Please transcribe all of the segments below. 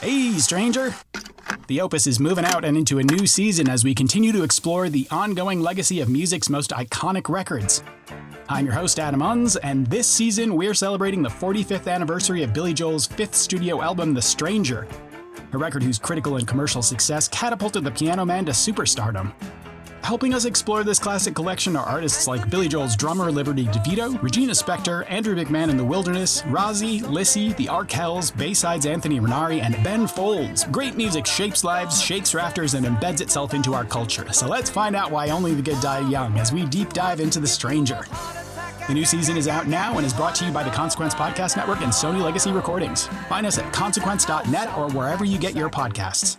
Hey, stranger! The Opus is moving out and into a new season as we continue to explore the ongoing legacy of music's most iconic records. I'm your host, Adam Unz, and this season we're celebrating the 45th anniversary of Billy Joel's fifth studio album, The Stranger, a record whose critical and commercial success catapulted the piano man to superstardom. Helping us explore this classic collection are artists like Billy Joel's drummer Liberty DeVito, Regina Spektor, Andrew McMahon in the Wilderness, Rozzi, Lissie, the Arkells, Bayside's Anthony Raneri, and Ben Folds. Great music shapes lives, shakes rafters, and embeds itself into our culture. So let's find out why only the good die young as we deep dive into The Stranger. The new season is out now and is brought to you by the Consequence Podcast Network and Sony Legacy Recordings. Find us at consequence.net or wherever you get your podcasts.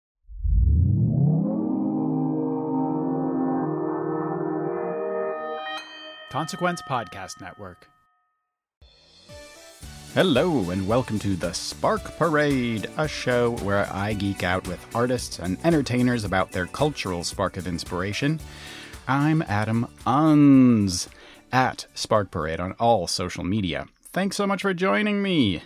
Consequence Podcast Network. Hello, and welcome to the Spark Parade, a show where I geek out with artists and entertainers about their cultural spark of inspiration. I'm Adam Unz at Spark Parade on all social media. Thanks so much for joining me.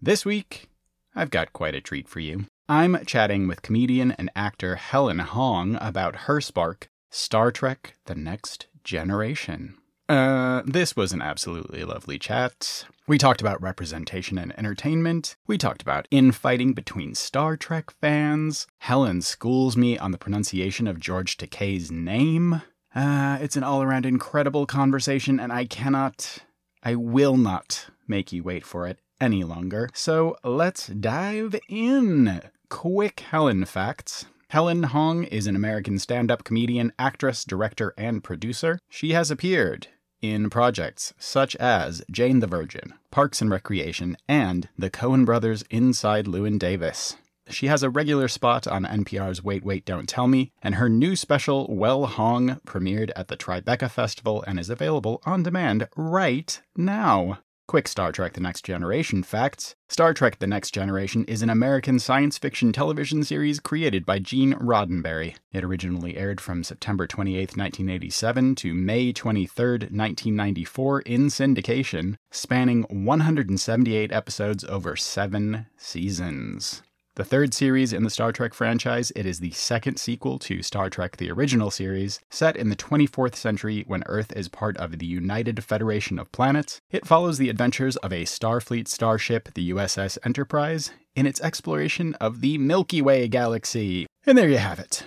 This week, I've got quite a treat for you. I'm chatting with comedian and actor Helen Hong about her spark, Star Trek The Next Generation. Uh, this was an absolutely lovely chat. We talked about representation and entertainment. We talked about infighting between Star Trek fans. Helen schools me on the pronunciation of George Takei's name. Uh, it's an all around incredible conversation, and I cannot, I will not make you wait for it any longer. So let's dive in. Quick Helen facts. Helen Hong is an American stand up comedian, actress, director, and producer. She has appeared in projects such as Jane the Virgin, Parks and Recreation, and the Coen Brothers Inside Llewyn Davis. She has a regular spot on NPR's Wait, Wait, Don't Tell Me, and her new special, Well Hong, premiered at the Tribeca Festival and is available on demand right now. Quick Star Trek The Next Generation facts. Star Trek The Next Generation is an American science fiction television series created by Gene Roddenberry. It originally aired from September 28, 1987 to May 23, 1994 in syndication, spanning 178 episodes over seven seasons. The third series in the Star Trek franchise, it is the second sequel to Star Trek the original series, set in the 24th century when Earth is part of the United Federation of Planets. It follows the adventures of a Starfleet starship, the USS Enterprise, in its exploration of the Milky Way galaxy. And there you have it.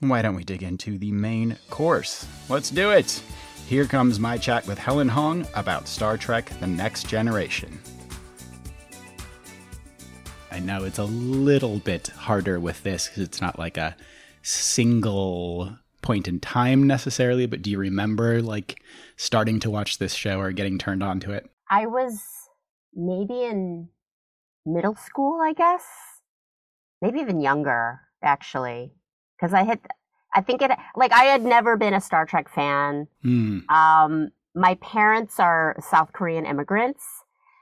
Why don't we dig into the main course? Let's do it! Here comes my chat with Helen Hong about Star Trek The Next Generation. I know it's a little bit harder with this because it's not like a single point in time necessarily, but do you remember like starting to watch this show or getting turned on to it? I was maybe in middle school, I guess. Maybe even younger, actually. Because I had, I think it, like, I had never been a Star Trek fan. Mm. Um, my parents are South Korean immigrants,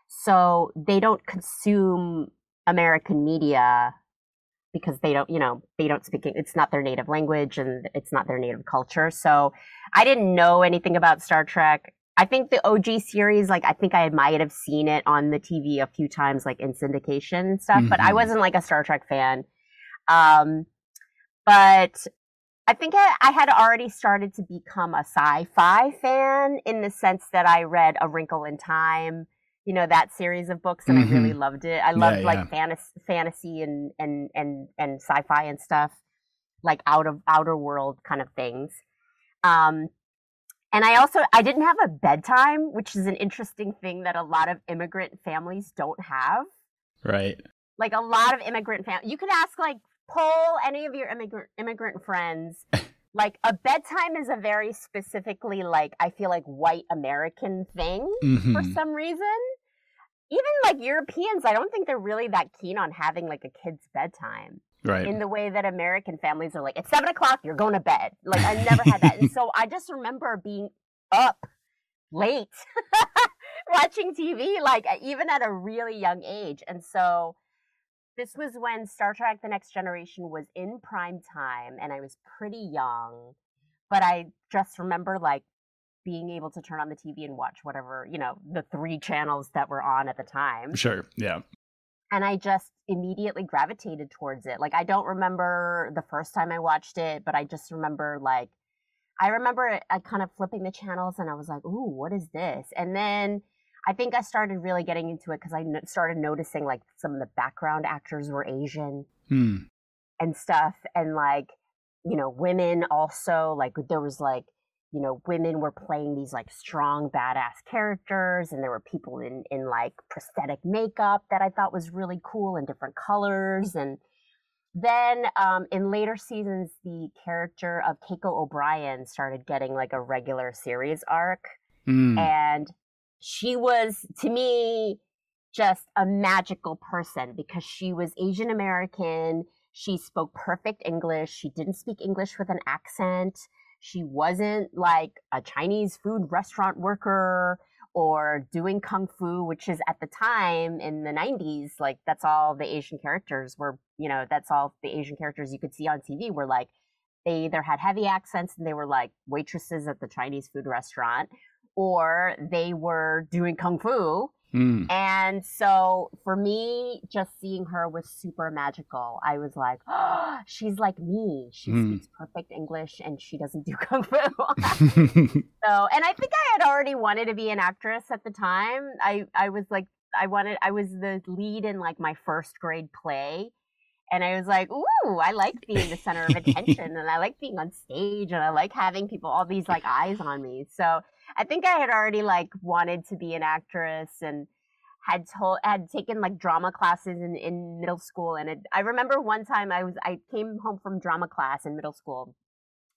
so they don't consume American media because they don't, you know, they don't speak it's not their native language and it's not their native culture. So I didn't know anything about Star Trek. I think the OG series, like I think I might have seen it on the TV a few times, like in syndication and stuff, mm-hmm. but I mm-hmm. wasn't like a Star Trek fan. Um, but I think I, I, had already started to become a sci-fi fan in the sense that I read A Wrinkle in Time you know that series of books and mm-hmm. I really loved it. I loved yeah, like fantasy, fantasy and and and and sci-fi and stuff, like out of outer world kind of things. Um, and I also I didn't have a bedtime, which is an interesting thing that a lot of immigrant families don't have. Right. Like a lot of immigrant families, you could ask like poll any of your immigrant immigrant friends. like a bedtime is a very specifically like I feel like white American thing mm-hmm. for some reason even like Europeans, I don't think they're really that keen on having like a kid's bedtime Right. in the way that American families are like, it's seven o'clock, you're going to bed. Like I never had that. And so I just remember being up late watching TV, like even at a really young age. And so this was when Star Trek The Next Generation was in prime time and I was pretty young. But I just remember like being able to turn on the TV and watch whatever, you know, the three channels that were on at the time Sure. Yeah. and I just immediately gravitated towards it. Like I don't remember the first time I watched it, but I just remember like I remember I kind of flipping the channels and I was like, "Ooh, what is this?" And then I think I started really getting into it because I started noticing like some of the background actors were Asian Hmm. and stuff, and like you know women also like there was like you know women were playing these like strong badass characters and there were people in in like prosthetic makeup that i thought was really cool in different colors and then um, in later seasons the character of keiko o'brien started getting like a regular series arc Hmm. and she was to me just a magical person because she was Asian American. She spoke perfect English. She didn't speak English with an accent. She wasn't like a Chinese food restaurant worker or doing kung fu, which is at the time in the 90s, like that's all the Asian characters were, you know, that's all the Asian characters you could see on TV were like, they either had heavy accents and they were like waitresses at the Chinese food restaurant or they were doing kung fu. Hmm. And so for me, just seeing her was super magical. I was like, oh, she's like me. She Mm. speaks perfect English and she doesn't do kung fu. so, and I think I had already wanted to be an actress at the time. I, I was like, I wanted, I was the lead in like my first grade play. And I was like, ooh, I like being the center of attention and I like being on stage and I like having people, all these like eyes on me. So I think I had already like wanted to be an actress and had told had taken like drama classes in, in middle school and it, I remember one time I was I came home from drama class in middle school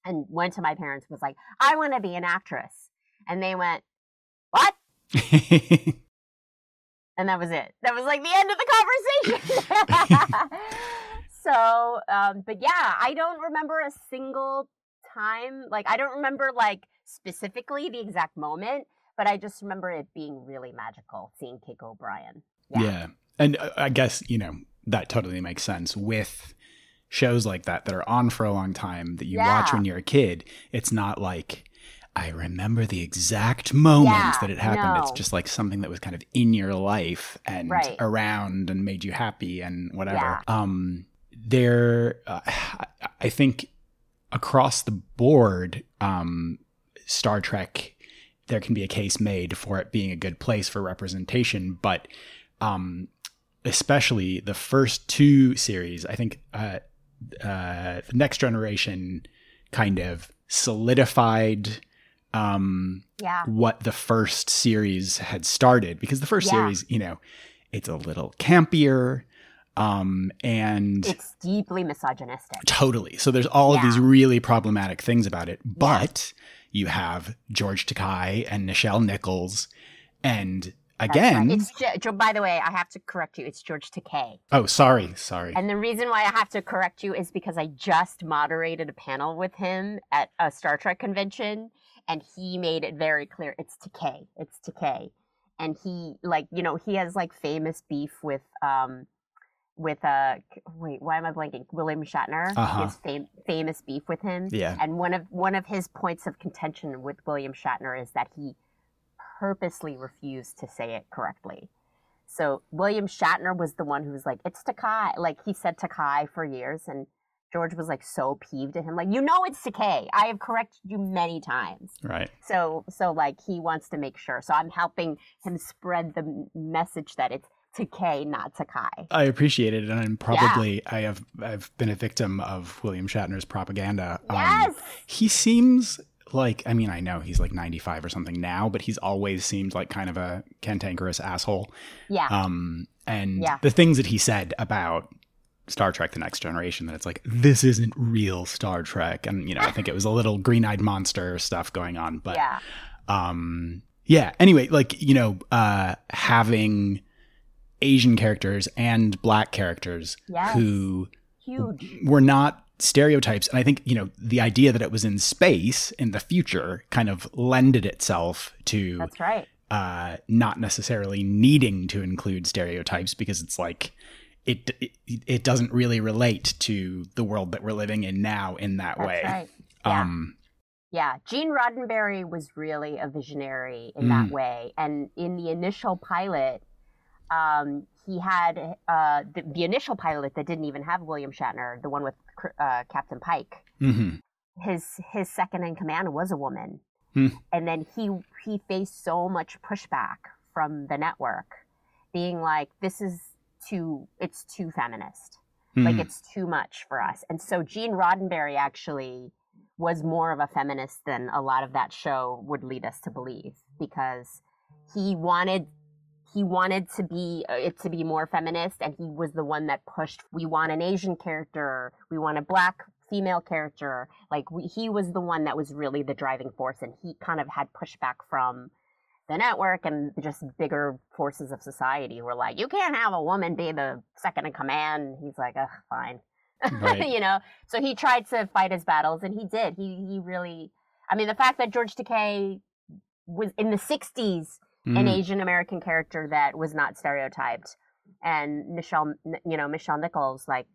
and went to my parents was like I want to be an actress. And they went what? And that was it. That was like the end of the conversation. So um but yeah I don't remember a single time like I don't remember like specifically the exact moment but I just remember it being really magical seeing Keiko O'Brien. yeah. And uh, I guess, you know, that totally makes sense with shows like that that are on for a long time that you watch when you're a kid. It's not like I remember the exact moment Yeah, that it happened. It's just like something that was kind of in your life and Right. around and made you happy and whatever. Yeah. Um there uh, I- I think across the board um Star Trek there can be a case made for it being a good place for representation, but um, especially the first two series, I think uh, uh, the Next Generation kind of solidified um, Yeah. what the first series had started because the first Yeah. series, you know, it's a little campier. Um, and It's deeply misogynistic. Totally. So there's all of these really problematic things about it, but you have George Takei and Nichelle Nichols, and again, right. It's Jo- by the way, I have to correct you. It's George Takei. oh, sorry, sorry. And the reason why I have to correct you is because I just moderated a panel with him at a Star Trek convention, and he made it very clear it's Takei. It's Takei, and he like you know he has like famous beef with um with uh wait why am I blanking William Shatner. Uh-huh. Has fam- famous beef with him. yeah, And one of one of his points of contention with William Shatner is that he purposely refused to say it correctly. So William Shatner was the one who was like, "It's Takai." Like he said Takai for years, and George was like so peeved at him, like, "You know it's Takai. I have corrected you many times." right. So so like he wants to make sure. So I'm helping him spread the message that it's Takai, not to Kai. I appreciate it, and I'm probably I have I've been a victim of William Shatner's propaganda. Um, Yes. he seems like I mean I know he's like 95 or something now, but he's always seemed like kind of a cantankerous asshole. Yeah. Um, and Yeah. the things that he said about Star Trek: The Next Generation, that it's like this isn't real Star Trek, and you know I think it was a little green-eyed monster stuff going on, but yeah. um, yeah. Anyway, like you know, uh, having Asian characters and black characters Yes. who Huge. were not stereotypes. And I think, you know, the idea that it was in space in the future kind of lended itself to That's right. uh, not necessarily needing to include stereotypes because it's like it, it it doesn't really relate to the world that we're living in now in that That's way. right. Yeah. Um, Yeah, Gene Roddenberry was really a visionary in Mm. that way. And in the initial pilot, um, he had uh, the, the initial pilot that didn't even have William Shatner, the one with uh, Captain Pike. mhm. His his second in command was a woman, Hmm. and then he he faced so much pushback from the network, being like, "This is too it's too feminist." like Mhm. it's too much for us. And so Gene Roddenberry actually was more of a feminist than a lot of that show would lead us to believe because he wanted he wanted to be uh, it to be more feminist and he was the one that pushed we want an Asian character, we want a black female character. Like we, he was the one that was really the driving force and he kind of had pushback from the network and just bigger forces of society were like, you can't have a woman be the second in command. He's like, ugh, fine. Right. you know, so he tried to fight his battles and he did. He, he really, I mean, the fact that George Takei was in the 60s an Mhm. Asian American character that was not stereotyped and Michelle, you know, Michelle Nichols, like,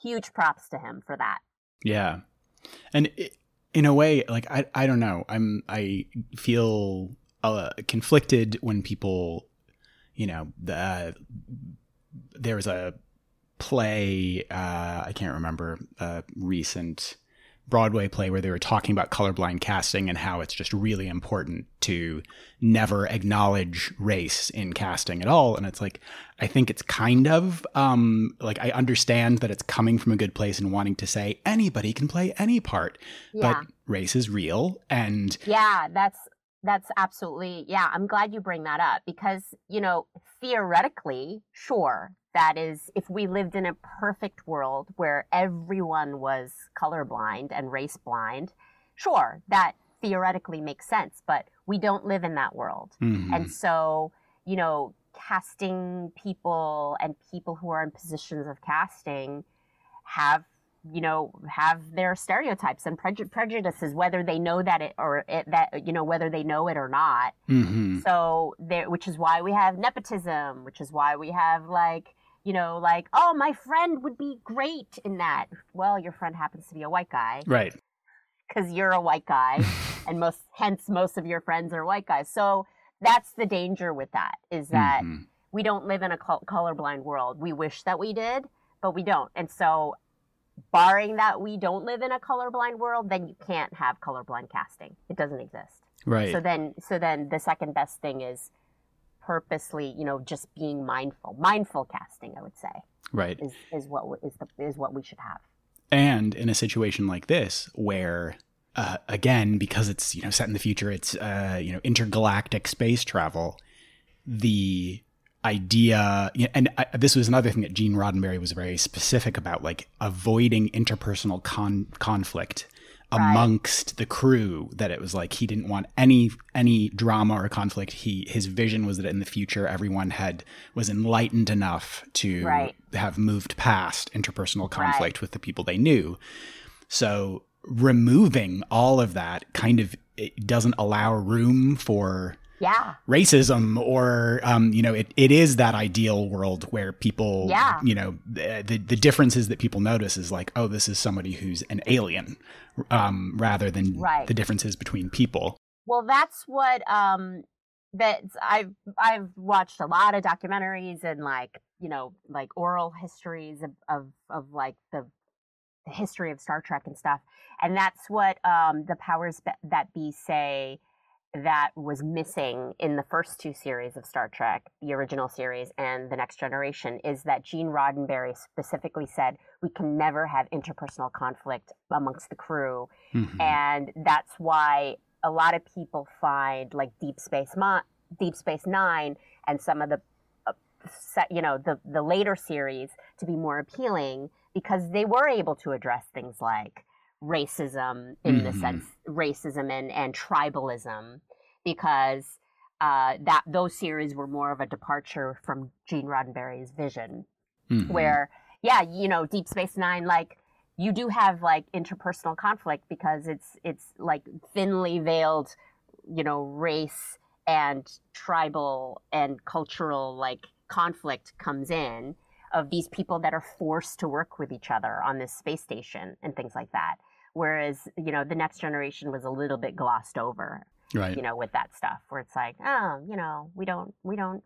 huge props to him for that. Yeah. And i in a way, like I, I don't know. I'm I feel uh, conflicted when people, you know, the uh, there was a play uh, I can't remember a recent Broadway play where they were talking about colorblind casting and how it's just really important to never acknowledge race in casting at all. And it's like, I think it's kind of um, like I understand that it's coming from a good place and wanting to say anybody can play any part, Yeah. but race is real. And Yeah, that's that's absolutely yeah. I'm glad you bring that up because you know theoretically, sure, that is if we lived in a perfect world where everyone was colorblind and race blind, sure, that theoretically makes sense. But we don't live in that world, Mhm. and so you know, casting people and people who are in positions of casting have you know have their stereotypes and preju- prejudices whether they know that it or it, that you know whether they know it or not Mhm. so there which is why we have nepotism which is why we have like you know like oh my friend would be great in that well your friend happens to be a white guy right. because you're a white guy and most hence most of your friends are white guys so that's the danger with that is that Mhm. we don't live in a col- colorblind world. We wish that we did, but we don't. And so, barring that we don't live in a colorblind world, then you can't have colorblind casting. It doesn't exist. right. So then, so then the second best thing is purposely, you know, just being mindful. Mindful casting, I would say, right. is is what is the is what we should have. And in a situation like this, where uh, again, because it's you know set in the future, it's uh, you know intergalactic space travel. The idea, and I, this was another thing that Gene Roddenberry was very specific about, like avoiding interpersonal con- conflict Right. amongst the crew. That it was like he didn't want any any drama or conflict. He his vision was that in the future everyone had was enlightened enough to Right. have moved past interpersonal conflict with the people they knew. So removing all of that kind of it doesn't allow room for Yeah, racism or um, you know it, it is that ideal world where people Yeah. you know the, the differences that people notice is like oh this is somebody who's an alien um, rather than Right. the differences between people Well, that's what um that I've I've watched a lot of documentaries and like you know like oral histories of of, of like the, the history of Star Trek and stuff, and that's what um the powers that be say that was missing in the first two series of Star Trek, the original series and the Next Generation, is that Gene Roddenberry specifically said we can never have interpersonal conflict amongst the crew Mhm. and that's why a lot of people find like Deep Space Mo- Deep Space Nine and some of the uh, set, you know the the later series to be more appealing because they were able to address things like racism in the Mhm. sense racism and and tribalism because uh, that those series were more of a departure from Gene Roddenberry's vision, mm-hmm. where yeah, you know, Deep Space Nine, like you do have like interpersonal conflict because it's it's like thinly veiled, you know, race and tribal and cultural like conflict comes in of these people that are forced to work with each other on this space station and things like that. Whereas, you know, the next generation was a little bit glossed over. Right. You know, with that stuff where it's like, oh, you know, we don't we don't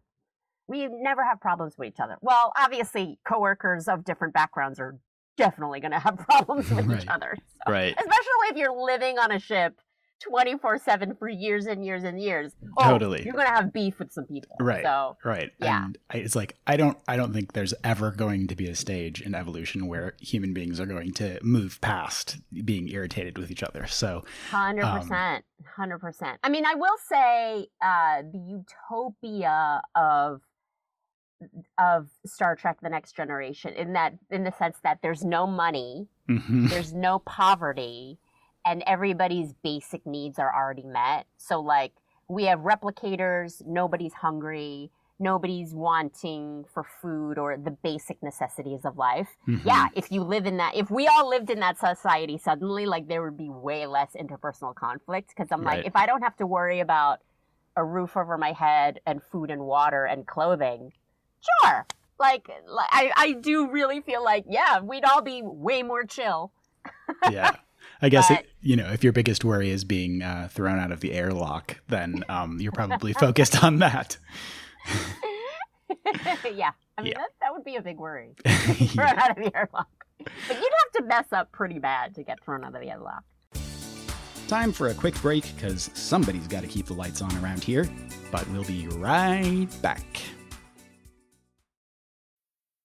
we never have problems with each other. Well, obviously coworkers of different backgrounds are definitely going to have problems with right. each other. So, right. Especially if you're living on a ship 24 7 for years and years and years. Oh, totally. you're gonna have beef with some people right so right. yeah. And it's like i don't i don't think there's ever going to be a stage in evolution where human beings are going to move past being irritated with each other so 100% um, 100% i mean i will say uh the utopia of of Star Trek The Next Generation in that in the sense that there's no money, mm-hmm. there's no poverty, and everybody's basic needs are already met. So like we have replicators, nobody's hungry, nobody's wanting for food or the basic necessities of life. Mm-hmm. Yeah, if you live in that, if we all lived in that society suddenly, like there would be way less interpersonal conflict. Because I'm right. like, if I don't have to worry about a roof over my head and food and water and clothing, sure. Like, I, I do really feel like, yeah, we'd all be way more chill. yeah. I guess but, it, you know if your biggest worry is being uh, thrown out of the airlock, then um, you're probably focused on that. yeah, I mean yeah. That, that would be a big worry. thrown out of the airlock, but you'd have to mess up pretty bad to get thrown out of the airlock. Time for a quick break because somebody's got to keep the lights on around here. But we'll be right back.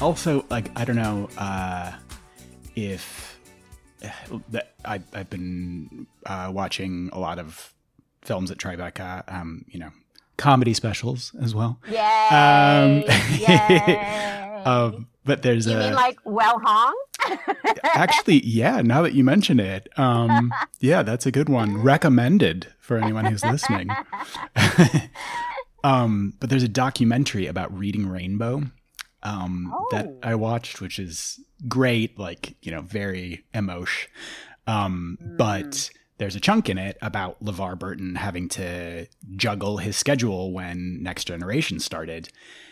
Also like I don't know uh, if that I, I've been uh, watching a lot of films at Tribeca, um, you know, comedy specials as well. Yeah. Um, um, but there's you a mean like well hong. actually, yeah. Now that you mention it, um, yeah, that's a good one. Recommended for anyone who's listening. um, but there's a documentary about reading Rainbow um, oh. that I watched, which is great, like, you know, very emotion. Um, mm. But there's a chunk in it about LeVar Burton having to juggle his schedule when Next Generation started.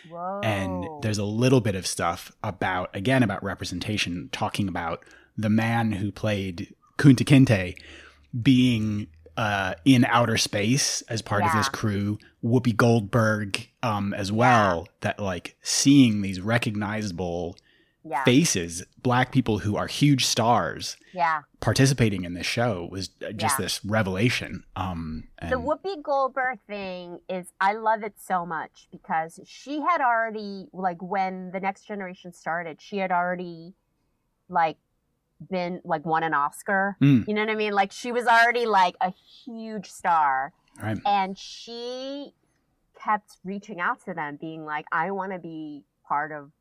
Whoa. And there's a little bit of stuff about, again, about representation, talking about the man who played Kunta Kinte being uh, in outer space as part yeah. of this crew. Whoopi Goldberg um, as well. Yeah. That like seeing these recognizable yeah. faces, black people who are huge stars, yeah, participating in this show was just this revelation. Um, and- the Whoopi Goldberg thing is, I love it so much because she had already like when the Next Generation started, she had already like been like won an Oscar. Mm. You know what I mean? Like she was already like a huge star. Right. And she kept reaching out to them being like I want to be part of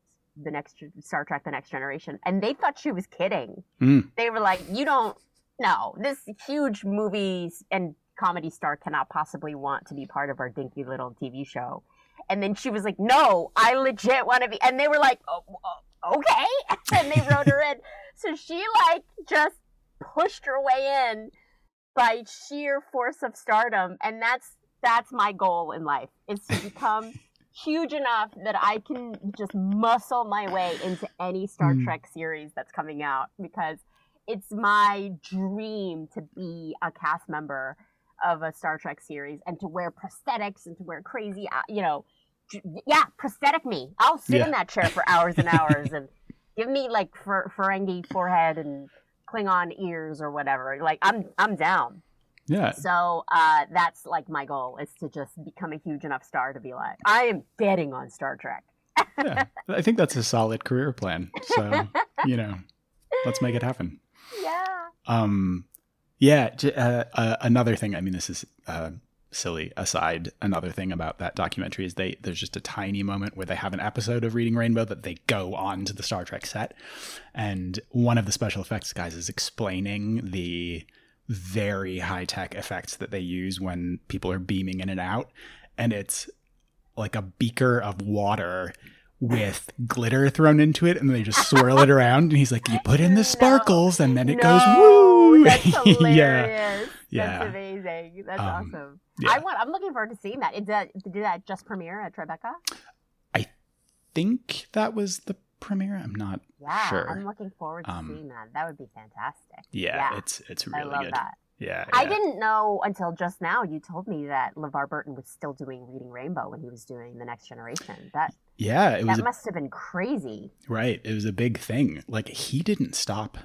the next Star Trek the next generation and they thought she was kidding. Mm. They were like you don't no, this huge movies and comedy star cannot possibly want to be part of our dinky little TV show. And then she was like, "No, I legit want to be." And they were like, oh, oh, "Okay." and they wrote her in. So she like just pushed her way in by sheer force of stardom, and that's that's my goal in life is to become huge enough that I can just muscle my way into any Star Mm. Trek series that's coming out because it's my dream to be a cast member of a Star Trek series and to wear prosthetics and to wear crazy, uh, you know, yeah, prosthetic me. I'll sit Yeah. in that chair for hours and hours and give me like fer- Ferengi forehead and Klingon ears or whatever. Like I'm I'm down. Yeah. So uh, that's like my goal is to just become a huge enough star to be like, I am betting on Star Trek. yeah. I think that's a solid career plan. So, you know, let's make it happen. Yeah. Um, yeah. j- Uh, uh, another thing. I mean, this is uh, silly. Aside, another thing about that documentary is they there's just a tiny moment where they have an episode of Reading Rainbow that they go on to the Star Trek set, and one of the special effects guys is explaining the very high tech effects that they use when people are beaming in and out, and it's like a beaker of water with glitter thrown into it and they just swirl it around and he's like you put in the No. sparkles and then it no, goes woo That's yeah. Yeah. That's amazing. That's Um, awesome. yeah. I want. I'm looking forward to seeing that. Did that, did that just premiere at Tribeca? I think that was the premiere i'm not Yeah. sure I'm looking forward to Um, seeing that. That would be fantastic. yeah, Yeah. it's it's I really love good that. yeah, I didn't know until just now. You told me that LeVar Burton was still doing Reading Rainbow when he was doing The Next Generation. That yeah it was that a, must have been crazy. right it was a big thing like he didn't stop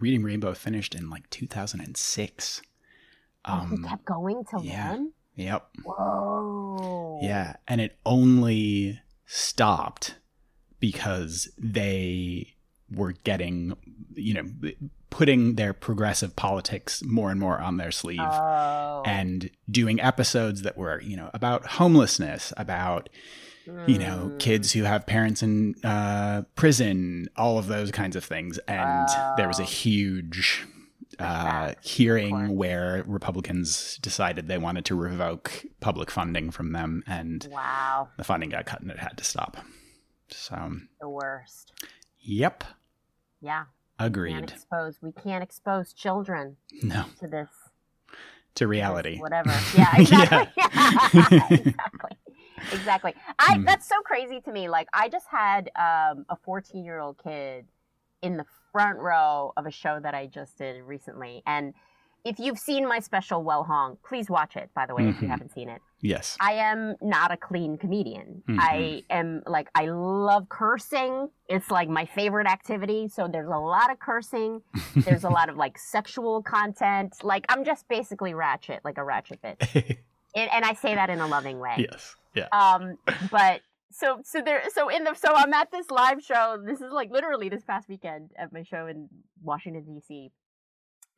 reading rainbow finished in like 2006 Oh, he um kept going till yeah. then. yep Whoa. Yeah, and it only stopped because they were getting, you know, putting their progressive politics more and more on their sleeve Oh. and doing episodes that were, you know, about homelessness, about, you know, Mm. kids who have parents in uh, prison, all of those kinds of things. And there was a Oh. huge uh, hearing where Republicans decided they wanted to revoke public funding from them, and Wow. the funding got cut and it had to stop. So, The worst. yep, Yeah. Agreed. Can't agreed. expose. We can't expose children No, to this. to this reality. Whatever. Yeah. Exactly. exactly. Exactly. I. Mm. That's so crazy to me. Like I just had um, a 14 year old kid in the front row of a show that I just did recently, and if you've seen my special Well Hong, please watch it. By the way, if you Mhm. haven't seen it. Yes. I am not a clean comedian. Mhm. I am like I love cursing. It's like my favorite activity. So there's a lot of cursing. There's a lot of like sexual content. Like I'm just basically ratchet, like a ratchet bitch. And, and I say that in a loving way. yes. Yeah. Um, but so so there so in the so I'm at this live show. This is like literally this past weekend at my show in Washington D.C.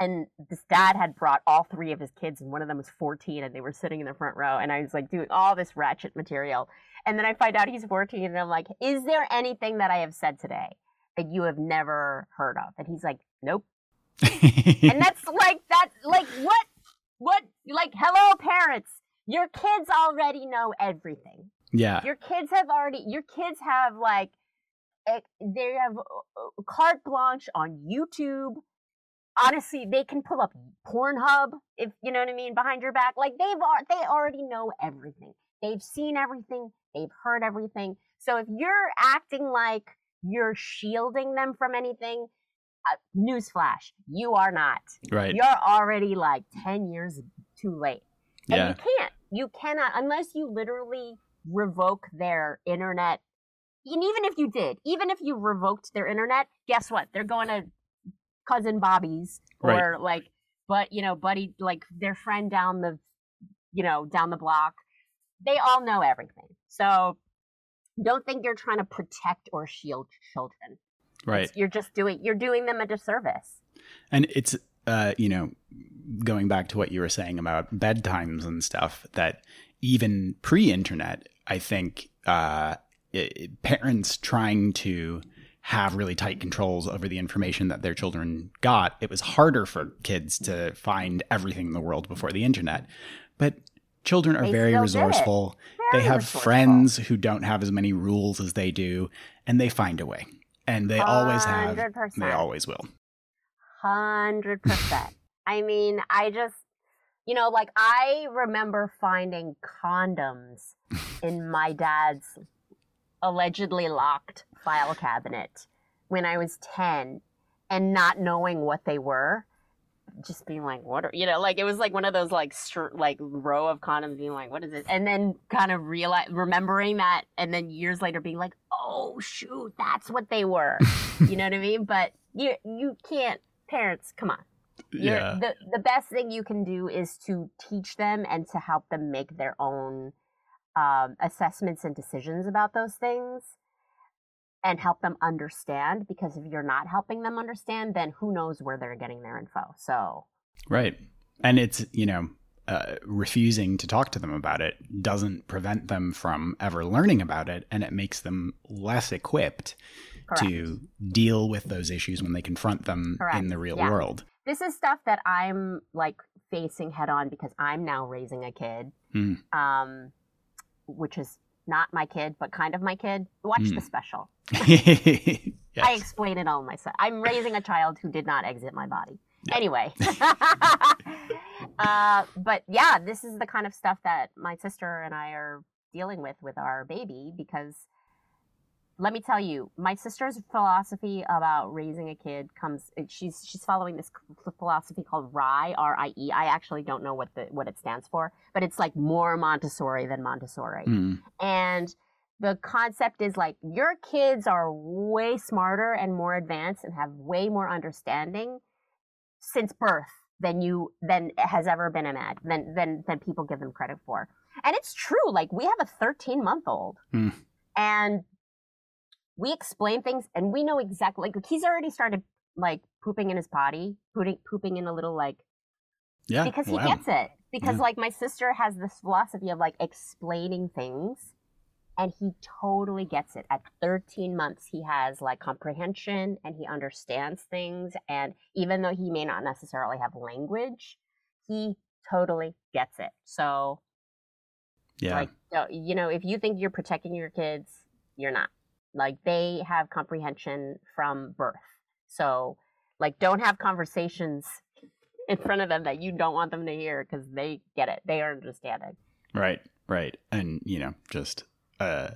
And this dad had brought all three of his kids, and one of them was 14, and they were sitting in the front row. And I was like doing all this ratchet material. And then I find out he's 14, and I'm like, Is there anything that I have said today that you have never heard of? And he's like, Nope. And that's like, that, like, what? What? Like, hello, parents. Your kids already know everything yeah. your kids have already your kids have like eh, they have uh, carte blanche on youtube honestly they can pull up pornhub if you know what i mean behind your back like they've they already know everything they've seen everything they've heard everything so if you're acting like you're shielding them from anything uh, newsflash you are not Right. you're already like 10 years too late and Yeah. you can't. You cannot unless you literally revoke their internet. And even if you did, even if you revoked their internet, guess what? They're going to cousin Bobby's or like, but you know, buddy, like their friend down the, you know, down the block. They all know everything. So don't think you're trying to protect or shield children. Right. It's- You're just doing you're doing them a disservice. And it's uh, you know, going back to what you were saying about bedtimes and stuff, that even pre-internet, I think uh, i parents trying to have really tight controls over the information that their children got, it was harder for kids to find everything in the world before the internet. But children are They very it. resourceful. Very they have resourceful. friends who don't have as many rules as they do, and they find a way. And they always have. 100%. They always will. Hundred percent. I mean, I just You know, like I remember finding condoms in my dad's allegedly locked file cabinet when I was 10 and not knowing what they were. Just being like, what are you know, like it was like one of those like str- like row of condoms, being like, what is this? And then kind of realize, remembering that, and then years later being like, oh shoot, that's what they were. you know what I mean? But you you can't, parents, come on, yeah. the the best thing you can do is to teach them and to help them make their own um, assessments and decisions about those things and help them understand because if you're not helping them understand then who knows where they're getting their info so Right. And it's, you know, uh, refusing to talk to them about it doesn't prevent them from ever learning about it. And it makes them less equipped correct to deal with those issues when they confront them Correct. in the real Yeah. world. This is stuff that i'm like facing head on because i'm now raising a kid Mm. um which is not my kid but kind of my kid watch Mm. the special yes. I explain it all myself. I'm raising a child who did not exit my body. Yeah. Anyway. uh, but yeah, this is the kind of stuff that my sister and I are dealing with with our baby because let me tell you, my sister's philosophy about raising a kid comes she's she's following this philosophy called RIE, R I E. I actually don't know what the what it stands for, but it's like more Montessori than Montessori. Mm. And the concept is like your kids are way smarter and more advanced and have way more understanding since birth than you than has ever been imagined than than than people give them credit for. And it's true. Like we have a 13 month old Hmm. and we explain things and we know exactly like he's already started like pooping in his potty, pooping pooping in a little like Yeah. because he gets it. Because Yeah. like my sister has this philosophy of like explaining things and he totally gets it. At 13 months he has like comprehension and he understands things and even though he may not necessarily have language, he totally gets it. So Yeah. like you know, if you think you're protecting your kids, you're not. Like they have comprehension from birth. So like don't have conversations in front of them that you don't want them to hear because they get it. They are understanding. Right, right. And, you know, just uh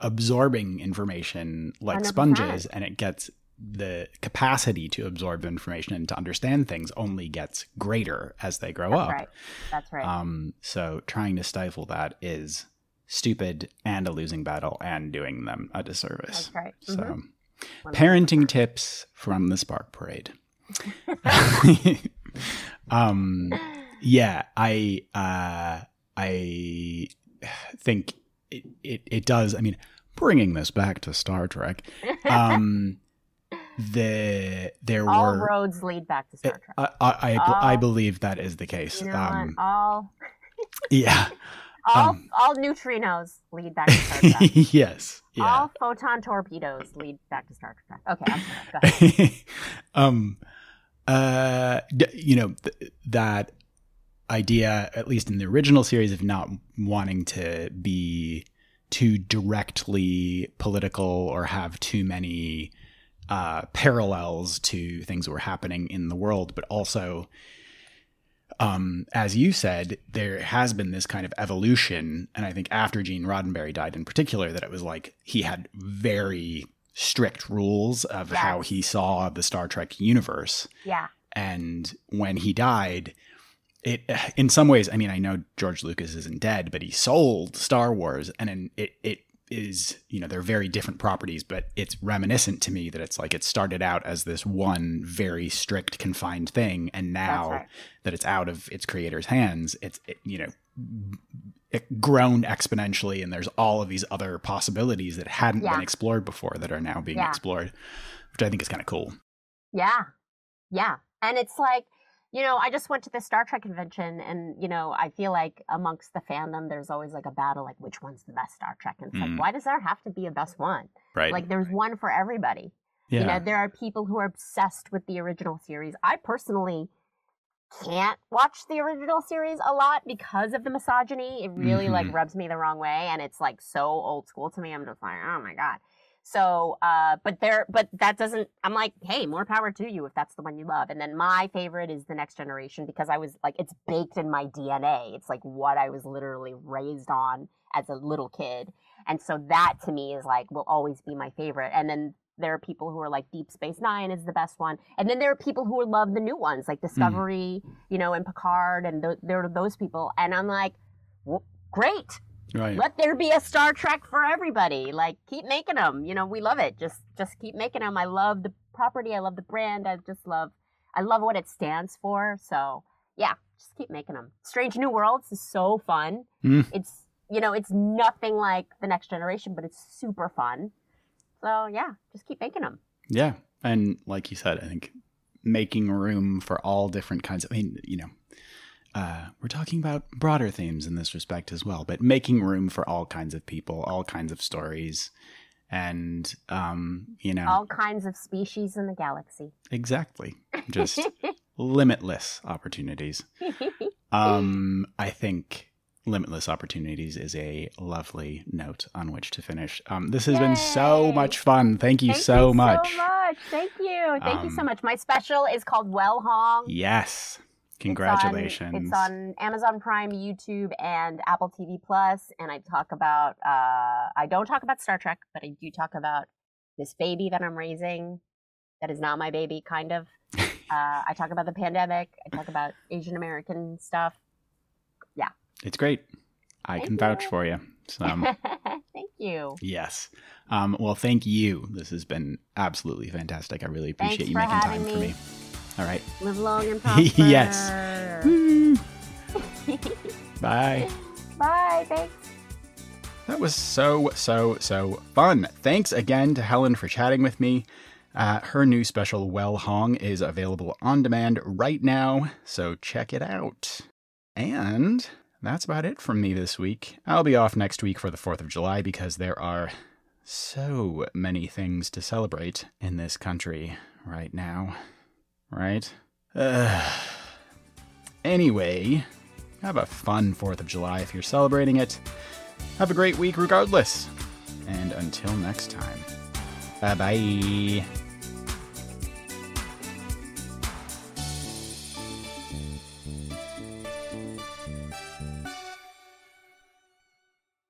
absorbing information like 100%. sponges and it gets the capacity to absorb information and to understand things only gets greater as they grow That's up. right. That's right. Um so trying to stifle that is stupid and a losing battle and doing them a disservice. That's right. So Mhm. parenting tips from the Spark Parade. um yeah, I uh I think it, it, it does. I mean, bringing this back to Star Trek, um, the there all were. roads lead back to Star Trek. I, I, I, I believe that is the case. you know um? All yeah. all um, all neutrinos lead back to Star Trek. yes. Yeah. All photon torpedoes lead back to Star Trek. Okay, I'm sorry. Go ahead. um, uh, d- you know th- that idea, at least in the original series, of not wanting to be too directly political or have too many uh, parallels to things that were happening in the world, but also. Um, as you said, there has been this kind of evolution, and I think after Gene Roddenberry died, in particular, that it was like he had very strict rules of how he saw the Star Trek universe. Yeah. And when he died, it in some ways, I mean, I know George Lucas isn't dead, but he sold Star Wars, and in, it it is you know they're very different properties, but it's reminiscent to me that it's like it started out as this one very strict confined thing, and now right. that it's out of its creator's hands, it's it, you know it grown exponentially, and there's all of these other possibilities that hadn't Yeah. been explored before that are now being Yeah. explored, which I think is kind of cool. Yeah. Yeah. And it's like, you know, I just went to the Star Trek convention and, you know, I feel like amongst the fandom, there's always like a battle, like which one's the best Star Trek? And it's Mm. like, why does there have to be a best one? Right. Like there's one for everybody. yeah. You know, there are people who are obsessed with the original series. I personally can't watch the original series a lot because of the misogyny. It really like Mhm. rubs me the wrong way and it's like so old school to me. I'm just like, oh my God. So, uh, but there, but that doesn't. I'm like, hey, more power to you if that's the one you love. And then my favorite is the Next Generation because I was like, it's baked in my DNA. It's like what I was literally raised on as a little kid, and so that to me is like will always be my favorite. And then there are people who are like Deep Space Nine is the best one, and then there are people who love the new ones like Discovery, mm. you know, and Picard, and th- there are those people. And I'm like, well, great, Right. Let there be a Star Trek for everybody. Like keep making them. You know, we love it. Just just keep making them. I love the property. I love the brand. I just love I love what it stands for. So, yeah, just keep making them. Strange New Worlds is so fun. Mm. It's you know, it's nothing like the next generation, but it's super fun. So, yeah, just keep making them. Yeah. And like you said, I think making room for all different kinds of I mean, you know, uh, we're talking about broader themes in this respect as well, but making room for all kinds of people, all kinds of stories, and um, you know, all kinds of species in the galaxy. Exactly, just limitless opportunities. Um, I think limitless opportunities is a lovely note on which to finish. Um, this has Yay. been so much fun. Thank you Thank so you much. So much. Thank you. Thank um, you so um, much. My special is called Well Hong. Yes. Congratulations. It's on, it's on, Amazon Prime, YouTube, and Apple TV And I talk about, uh, I don't talk about Star Trek, but I do talk about this baby that I'm raising that is not my baby, kind of. uh, I talk about the pandemic. I talk about Asian American stuff. Yeah. It's great. I thank can vouch for you. So, thank you. Yes. Um, well, thank you. This has been absolutely fantastic. I really appreciate Thanks you making time me. for me. All right. Live long and prosper. yes. Bye. Bye. Thanks. That was so, so, so fun. Thanks again to Helen for chatting with me. Uh, her new special, Well Hong, is available on demand right now, so check it out. And that's about it from me this week. I'll be off next week for the 4th of July because there are so many things to celebrate in this country right now right? Uh, anyway, have a fun 4th of July if you're celebrating it. Have a great week regardless. And until next time, bye bye.